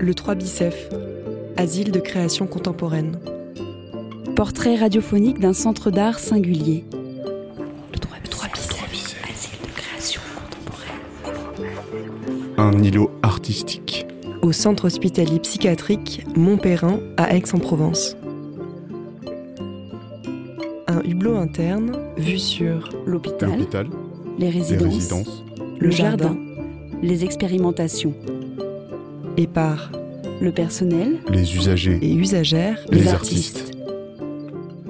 Le 3 Bicef, asile de création contemporaine. Portrait radiophonique d'un centre d'art singulier. Le 3 Bicef, asile de création contemporaine. Un îlot artistique. Au centre hospitalier psychiatrique Montperrin à Aix-en-Provence. Un hublot interne vu sur L'hôpital, L'hôpital, les les résidences, résidences, le jardin, les expérimentations, et par le personnel, et les usagers, usagères les, les artistes.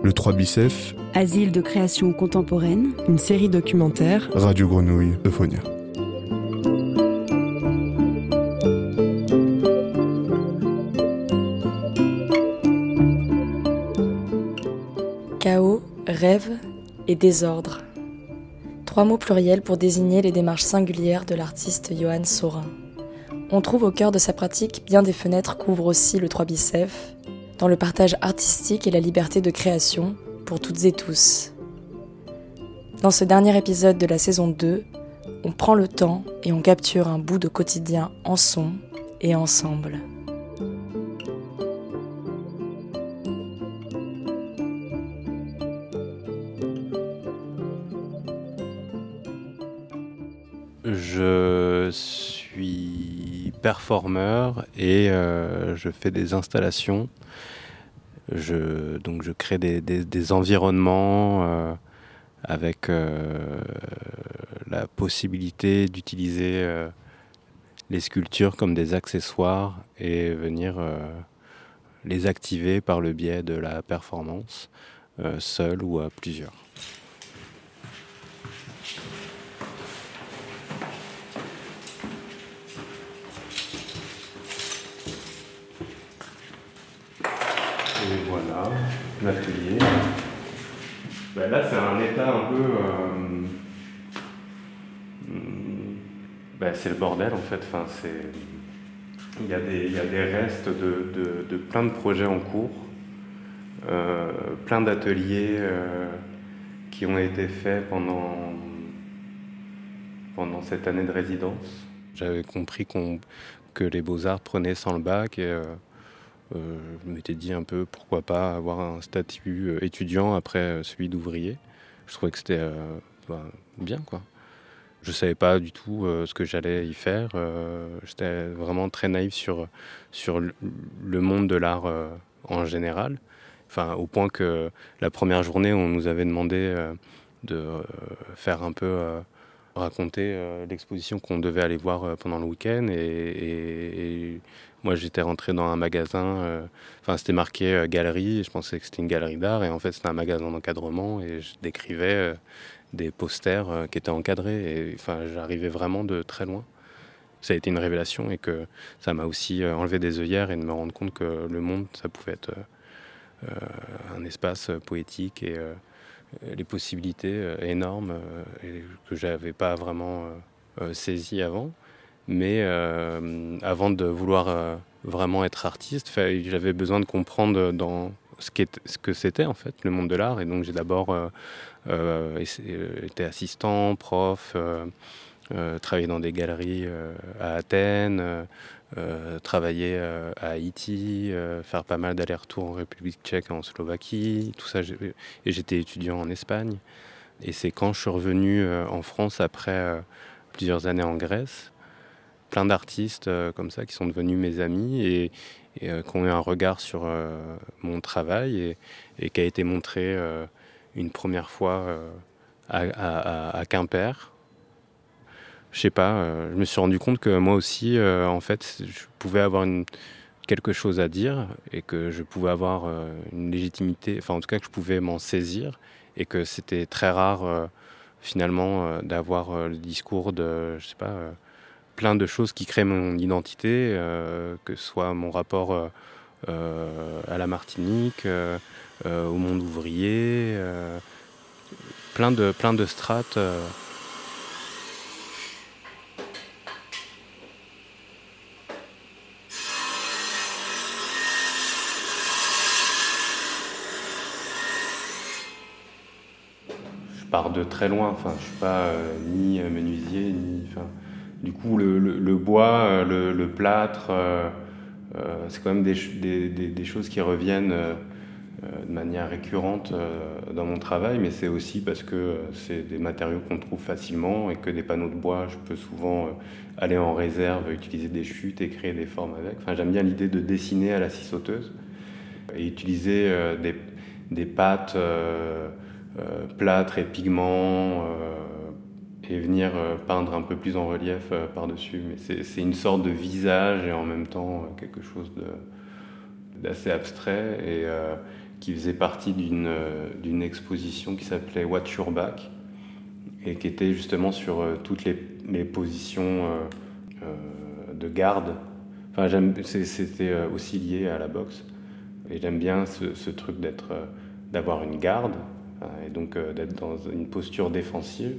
Le 3 bicef, asile de création contemporaine, une série documentaire Radio Grenouille, Euphonia. Chaos, rêve et désordre. Trois mots pluriels pour désigner les démarches singulières de l'artiste Johann Sorin. On trouve au cœur de sa pratique bien des fenêtres qu'ouvre aussi le 3 bicef, dans le partage artistique et la liberté de création pour toutes et tous. Dans ce dernier épisode de la saison 2, on prend le temps et on capture un bout de quotidien en son et ensemble. Je performeur et euh, je fais des installations. Je, donc je crée des, des- environnements euh, avec euh, la possibilité d'utiliser les sculptures comme des accessoires et venir les activer par le biais de la performance, seul ou à plusieurs. Ben là, c'est un état un peu. ben, c'est le bordel en fait. C'est, il, y a des, il y a des restes de, de- de plein de projets en cours, euh, plein d'ateliers euh, qui ont été faits pendant, pendant cette année de résidence. J'avais compris qu'on, que les beaux-arts prenaient sans le bac et. Euh, je m'étais dit un peu pourquoi pas avoir un statut euh, étudiant après euh, celui d'ouvrier. Je trouvais que c'était bah, bien quoi. Je savais pas du tout ce que j'allais y faire. J'étais vraiment très naïf sur, sur le- monde de l'art en général. Enfin, au point que la première journée, on nous avait demandé de faire un peu raconter l'exposition qu'on devait aller voir pendant le week-end et moi, j'étais rentré dans un magasin, euh, enfin, c'était marqué euh, galerie, je pensais que c'était une galerie d'art, et en fait, c'était un magasin d'encadrement, et je décrivais euh, des posters qui étaient encadrés, et enfin, j'arrivais vraiment de très loin. Ça a été une révélation, et que ça m'a aussi enlevé des œillères, et de me rendre compte que le monde, ça pouvait être un espace poétique, et les possibilités énormes, et que j'avais pas vraiment saisi avant. Mais euh, avant de vouloir euh, vraiment être artiste, j'avais besoin de comprendre dans ce, que c'était en fait le monde de l'art. Et donc j'ai d'abord euh, été assistant, prof, euh, travaillé dans des galeries à Athènes, euh, travaillé euh, à Haïti, faire pas mal d'allers-retours en République tchèque en Slovaquie. Tout ça, et j'étais étudiant en Espagne. Et c'est quand je suis revenu en France après plusieurs années en Grèce plein d'artistes euh, comme ça qui sont devenus mes amis et, euh, qui ont eu un regard sur euh, mon travail et, qui a été montré une première fois à, Quimper. Je sais pas, je me suis rendu compte que moi aussi, en fait, je pouvais avoir quelque chose à dire et que je pouvais avoir une légitimité, enfin en tout cas que je pouvais m'en saisir et que c'était très rare finalement d'avoir le discours de, je sais pas, plein de choses qui créent mon identité, euh, que ce soit mon rapport euh, euh, à la Martinique, au monde ouvrier, plein, de, plein de strates. Je pars de très loin, enfin, je suis pas ni menuisier, ni. Du coup, le, bois, euh, le, plâtre, euh, c'est quand même des, choses qui reviennent de manière récurrente dans mon travail, mais c'est aussi parce que c'est des matériaux qu'on trouve facilement et que des panneaux de bois, je peux souvent aller en réserve, utiliser des chutes et créer des formes avec. Enfin, j'aime bien l'idée de dessiner à la scie sauteuse et utiliser des, pâtes euh, plâtre et pigments euh, et venir euh, peindre un peu plus en relief par-dessus. Mais c'est une sorte de visage et en même temps quelque chose d'assez abstrait et qui faisait partie d'une exposition qui s'appelait Watch Your Back et qui était justement sur toutes les, les positions de garde. Enfin, c'était aussi lié à la boxe et j'aime bien ce, ce truc d'avoir une garde et donc euh, d'être dans une posture défensive.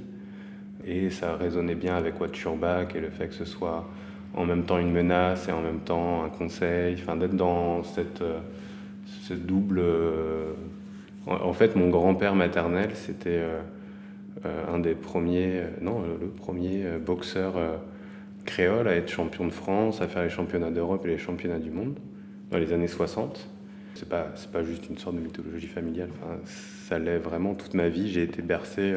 Et ça résonnait bien avec What et le fait que ce soit en même temps une menace et en même temps un conseil, enfin d'être dans cette, euh, double... Euh, en fait, mon grand-père maternel, c'était un des premiers, non, le premier boxeur créole à être champion de France, à faire les championnats d'Europe et les championnats du monde dans les années 60. C'est pas, pas juste une sorte de mythologie familiale. Ça l'est vraiment toute ma vie. J'ai été bercé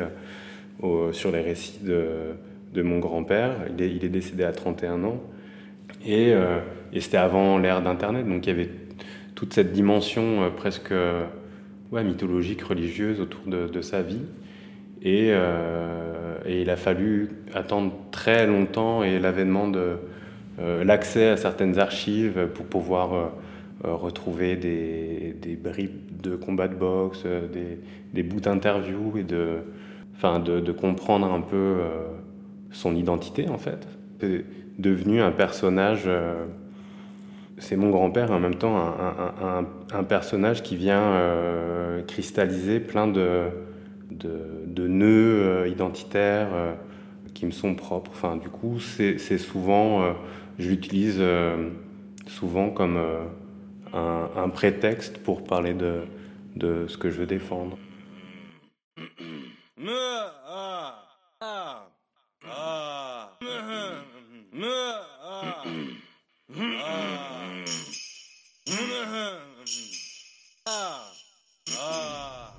euh, sur les récits de, de mon grand-père. Il est, il est, décédé à 31 ans. Et, euh, et c'était avant l'ère d'Internet. Donc il y avait toute cette dimension euh, presque mythologique, religieuse autour de, sa vie. Et, et, il a fallu attendre très longtemps et l'avènement de l'accès à certaines archives pour pouvoir euh, retrouver des, des, bribes de combat de boxe, euh, des, des bouts d'interview et de, enfin de, de, comprendre un peu euh, son identité en fait. C'est devenu un personnage, c'est mon grand-père en même temps un, un, un, personnage qui vient cristalliser plein de, de, de nœuds identitaires qui me sont propres. Enfin, du coup, c'est souvent, je l'utilise souvent comme un, un, prétexte pour parler de, de ce que je veux défendre.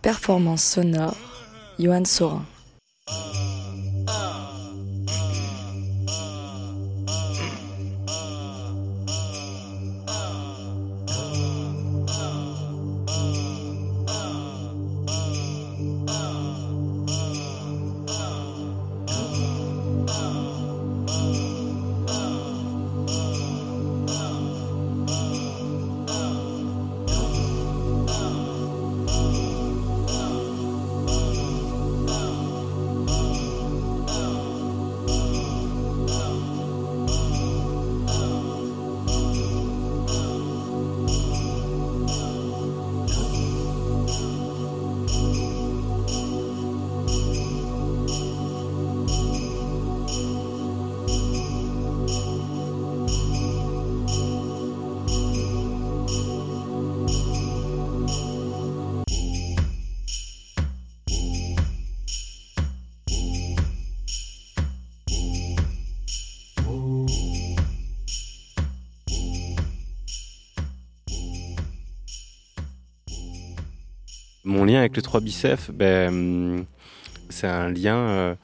Performance sonore, Johan Sorin. Mon lien avec le 3 bicef, ben, c'est un lien euh,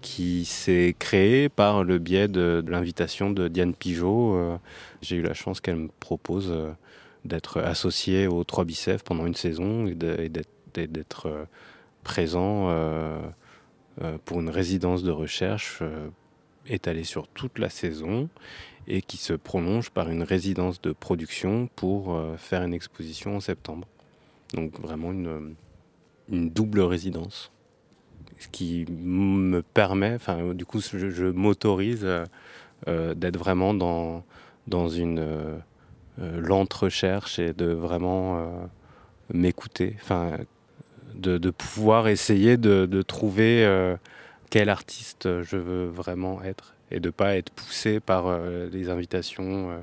qui s'est créé par le biais de, l'invitation de Diane Pigeot. Euh, j'ai eu la chance qu'elle me propose euh, d'être associé au 3 bicef pendant une saison et d'être présent pour une résidence de recherche étalée sur toute la saison et qui se prolonge par une résidence de production pour faire une exposition en septembre. Donc vraiment une, une double résidence. Ce qui me permet, enfin du coup je, m'autorise euh, d'être vraiment dans, dans une euh, lente recherche et de vraiment euh, m'écouter, enfin de, de, pouvoir essayer de, de trouver euh, quel artiste je veux vraiment être et de pas être poussé par euh, des invitations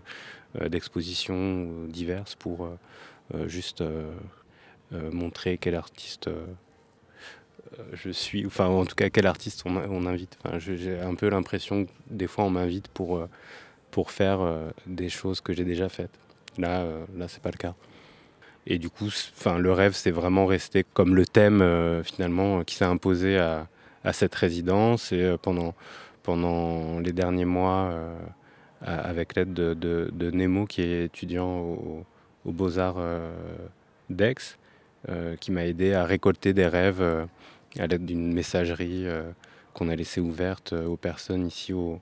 d'expositions diverses pour juste euh, montrer quel artiste euh, je suis, enfin en tout cas quel artiste on, invite. Enfin, j'ai un peu l'impression que des fois on m'invite pour, euh, pour faire des choses que j'ai déjà faites. Là, euh, là c'est pas le cas. Et du coup, enfin, le rêve, c'est vraiment resté comme le thème euh, finalement qui s'est imposé à, à, cette résidence. Et euh, pendant, pendant les derniers mois, avec l'aide de, de, Nemo, qui est étudiant aux au Beaux-Arts d'Aix, qui m'a aidé à récolter des rêves à l'aide d'une messagerie qu'on a laissée ouverte aux personnes ici au,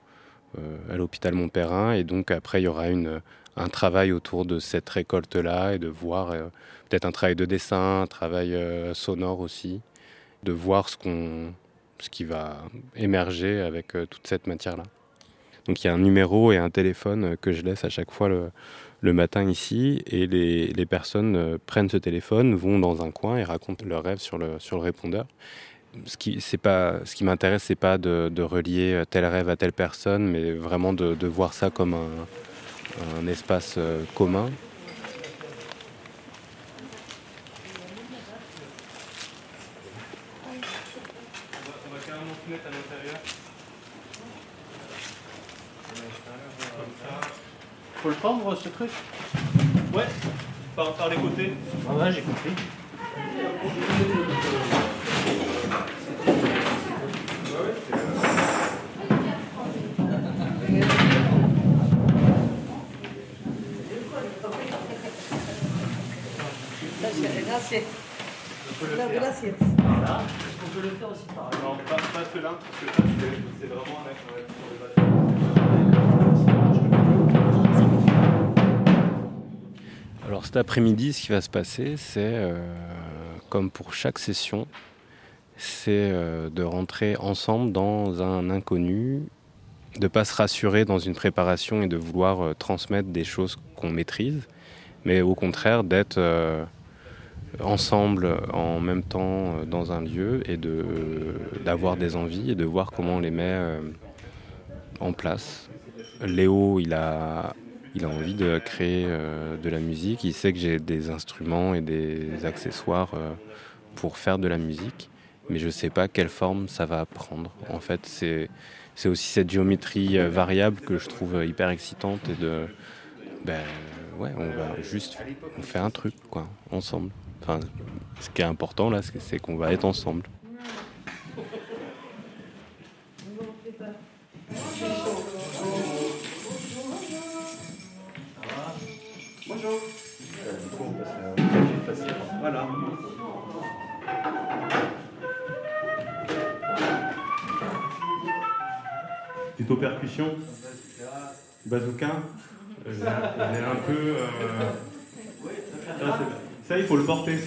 à l'hôpital Montperrin. Et donc après, il y aura une, un travail autour de cette récolte-là et de voir euh, peut-être un travail de dessin, un travail euh, sonore aussi, de voir ce, qu'on, ce qui va émerger avec euh, toute cette matière-là. Donc il y a un numéro et un téléphone que je laisse à chaque fois le matin ici et les, les, personnes prennent ce téléphone, vont dans un coin et racontent leurs rêves sur le, sur le répondeur. Ce qui, c'est pas, ce qui m'intéresse, c'est pas de, de, relier tel rêve à telle personne, mais vraiment de, de voir ça comme un, un espace euh, commun. Faut le prendre ce truc Ouais, par, par les côtés. Ah ouais, j'ai compris. Gracias. No, gracias. Là, on peut le faire aussi par là. Non, pas, pas parce que ça, c'est vraiment un mec sur les bâtiments. Cet après-midi, ce qui va se passer, c'est euh, comme pour chaque session, c'est euh, de rentrer ensemble dans un inconnu, de ne pas se rassurer dans une préparation et de vouloir euh, transmettre des choses qu'on maîtrise, mais au contraire d'être ensemble en même temps dans un lieu et d'avoir des envies et de voir comment on les met en place. Léo, il a, il a envie de créer euh, de la musique. Il sait que j'ai des instruments et des accessoires pour faire de la musique, mais je ne sais pas quelle forme ça va prendre. En fait, c'est c'est aussi cette géométrie variable que je trouve hyper excitante et de ben ouais on va juste on fait un truc quoi ensemble Enfin, ce qui est important là, c'est qu'on va être ensemble. Percussion. Bazooka. Euh, un peu. Euh... Ça, ça, il faut le porter.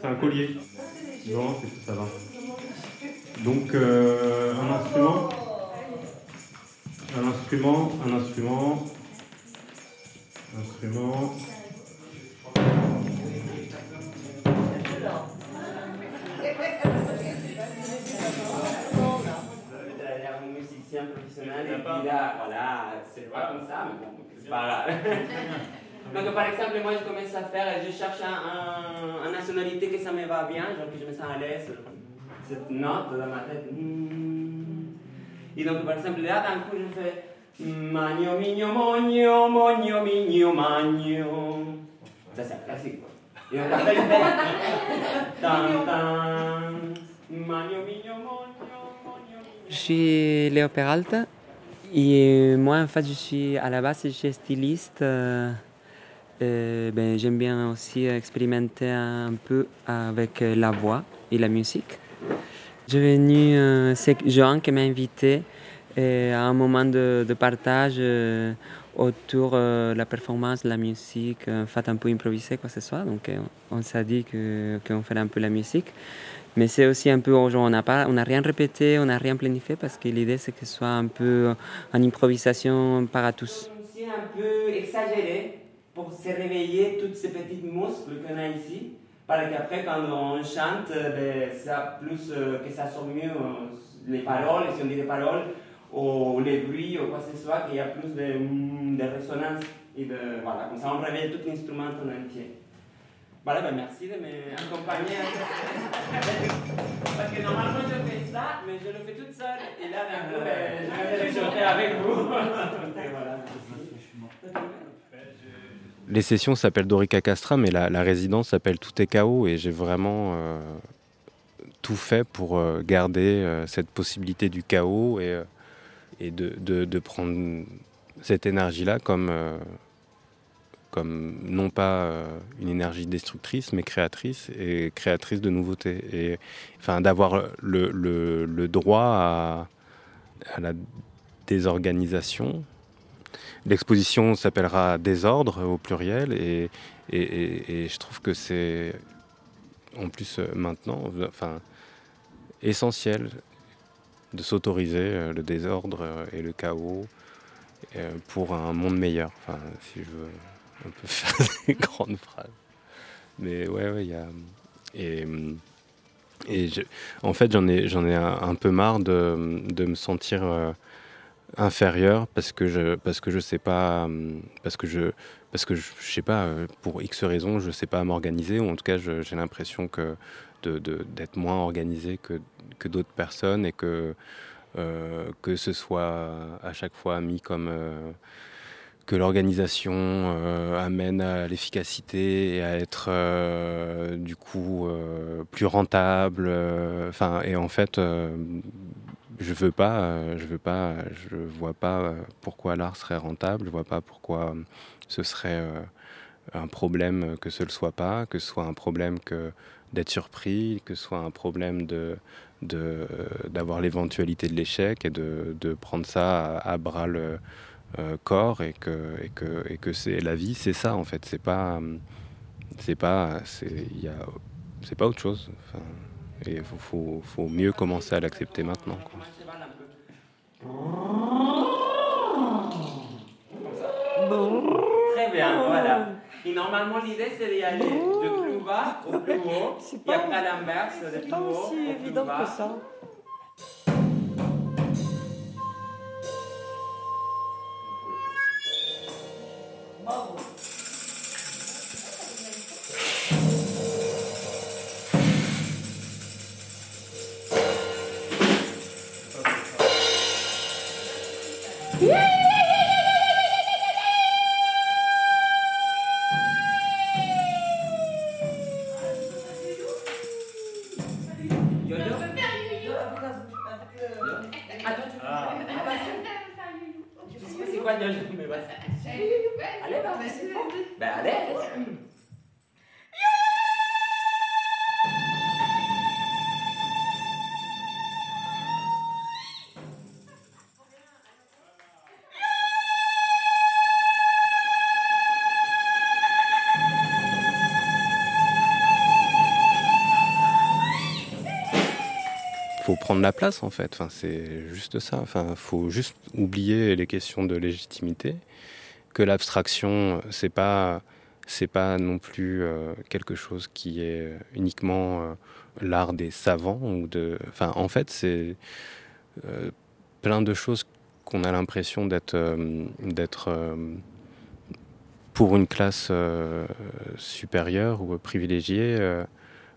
C'est un collier. Non, ça va. Donc, euh, un instrument. Un instrument, un instrument. Instrument. Musicien professionnel et puis là, voilà, c'est pas comme ça, mais bon, c'est pas grave. Donc, par exemple, moi, je commence à faire, je cherche un, un, une nationalité que ça me va bien, genre que je me sens à l'aise, cette note dans ma tête. Et donc, par exemple, là, d'un coup, je fais Magno, migno, mogno, mogno, migno, magno. Ça, c'est un classique, quoi. Et donc, après, je fais Tan, tan, suis Léo Peralta. Et moi, en fait, je suis à la base, je suis styliste. Euh, euh, ben, j'aime bien aussi expérimenter un peu avec la voix et la musique. Je venu, euh, c'est Jean qui m'a invité euh, à un moment de, partage euh, autour de la performance, de la musique, en fait un peu improvisé quoi que ce soit. Donc on s'est dit qu'on que ferait un peu la musique. Mais c'est aussi un peu, on n'a pas, on n'a rien répété, on n'a rien planifié parce que l'idée c'est que ce soit un peu en improvisation par à tous. C'est un peu exagéré pour se réveiller toutes ces petites muscles qu'on a ici. Parce qu'après, quand on chante, ben, ça plus euh, que ça sonne mieux euh, les paroles, si on dit les paroles, ou les bruits, ou quoi que ce soit, qu'il y a plus de, de résonance. Et de, voilà, comme ça, on réveille tout l'instrument en entier. Voilà, ben merci de m'accompagner. Parce que normalement, je fais ça, mais je le fais toute seule. Et là, d'un coup, ben, je le fais avec vous. Les sessions s'appellent Dorica Castra, mais la, résidence s'appelle Tout est chaos et j'ai vraiment euh, tout fait pour euh, garder euh, cette possibilité du chaos et, et de, de, prendre cette énergie-là comme, comme non pas une énergie destructrice, mais créatrice et créatrice de nouveautés. Et enfin, d'avoir le, droit à, la désorganisation L'exposition s'appellera Désordre au pluriel et, et, je trouve que c'est en plus euh, maintenant enfin, essentiel de s'autoriser euh, le désordre euh, et le chaos pour un monde meilleur. Enfin, si je un peu faire des grandes phrases. Mais ouais, ouais, il y a. Et, et en fait, j'en ai, j'en ai un, peu marre de, de me sentir inférieur parce que je parce que je sais pas hum, parce que je parce que je, sais pas euh, pour X raisons je sais pas m'organiser ou en tout cas j'ai l'impression que de, d'être moins organisé que, que d'autres personnes et que euh, que ce soit à chaque fois mis comme euh, que l'organisation amène à l'efficacité et à être du coup plus rentable enfin et en fait je veux pas, euh, je veux pas, je vois pas euh, pourquoi l'art serait rentable, je vois pas pourquoi euh, ce serait un problème que ce le soit pas, que ce soit un problème que d'être surpris, que ce soit un problème de d'avoir l'éventualité de l'échec et de, prendre ça à, bras le corps et que et que et que c'est la vie, c'est ça en fait, c'est pas c'est pas c'est il y a c'est pas autre chose. Enfin, et il faut, faut, mieux commencer à l'accepter maintenant. Quoi. Très bien, voilà. Et normalement, l'idée, c'est d'y aller de plus bas au plus haut. Et après, l'inverse, de plus haut au plus évident bas. que ça. Prendre la place en fait. Enfin, c'est juste ça. Enfin, faut juste oublier les questions de légitimité, que l'abstraction c'est pas c'est pas non plus euh, quelque chose qui est uniquement euh, l'art des savants ou de. Enfin, en fait, c'est euh, plein de choses qu'on a l'impression d'être d'être pour une classe supérieure ou privilégiée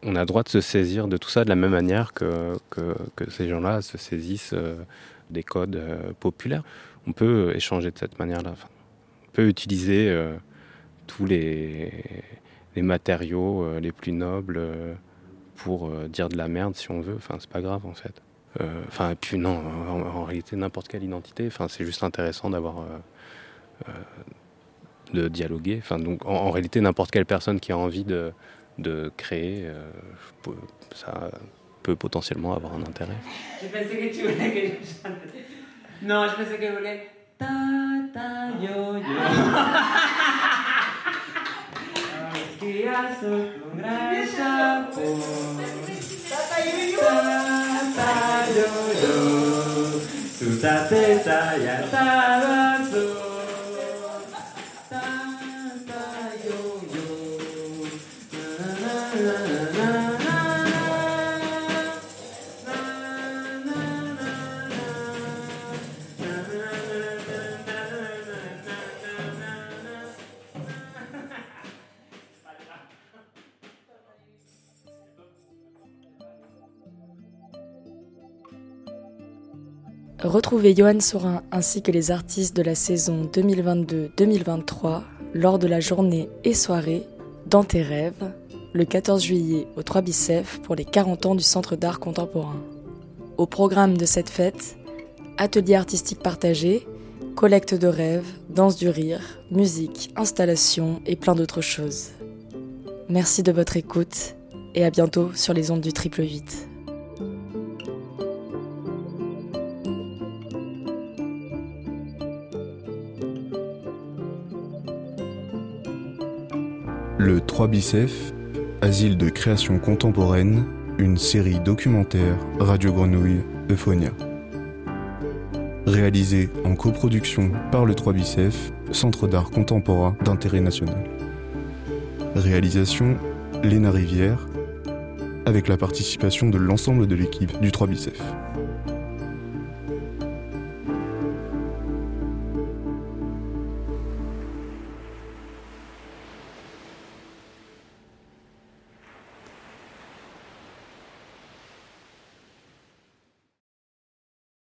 on a droit de se saisir de tout ça de la même manière que, que, ces gens-là se saisissent euh, des codes euh, populaires. On peut échanger de cette manière-là. on peut utiliser euh, tous les, matériaux les plus nobles pour dire de la merde si on veut. Enfin, c'est pas grave en fait. Enfin, puis non, en, réalité, n'importe quelle identité. Enfin, c'est juste intéressant d'avoir de dialoguer. Enfin, donc, en réalité, n'importe quelle personne qui a envie de de créer, euh, ça peut potentiellement avoir un intérêt. Je pensais que tu voulais que je chante. Non, je pensais que tu voulais. Ta ta yo yo. gran chapeau. Ta yo yo. Su ta teta ya está Retrouvez Johan Sorin ainsi que les artistes de la saison 2022-2023 lors de la journée et soirée Dans tes rêves, le 14 juillet au 3 Bicef pour les 40 ans du Centre d'art contemporain. Au programme de cette fête, atelier artistique partagé, collecte de rêves, danse du rire, musique, installation et plein d'autres choses. Merci de votre écoute et à bientôt sur les ondes du triple 8. Le 3 Bicef, asile de création contemporaine, une série documentaire Radio Grenouille Euphonia. Réalisée en coproduction par le 3 Bicef, Centre d'art contemporain d'intérêt national. Réalisation Léna Rivière, avec la participation de l'ensemble de l'équipe du 3 Bicef.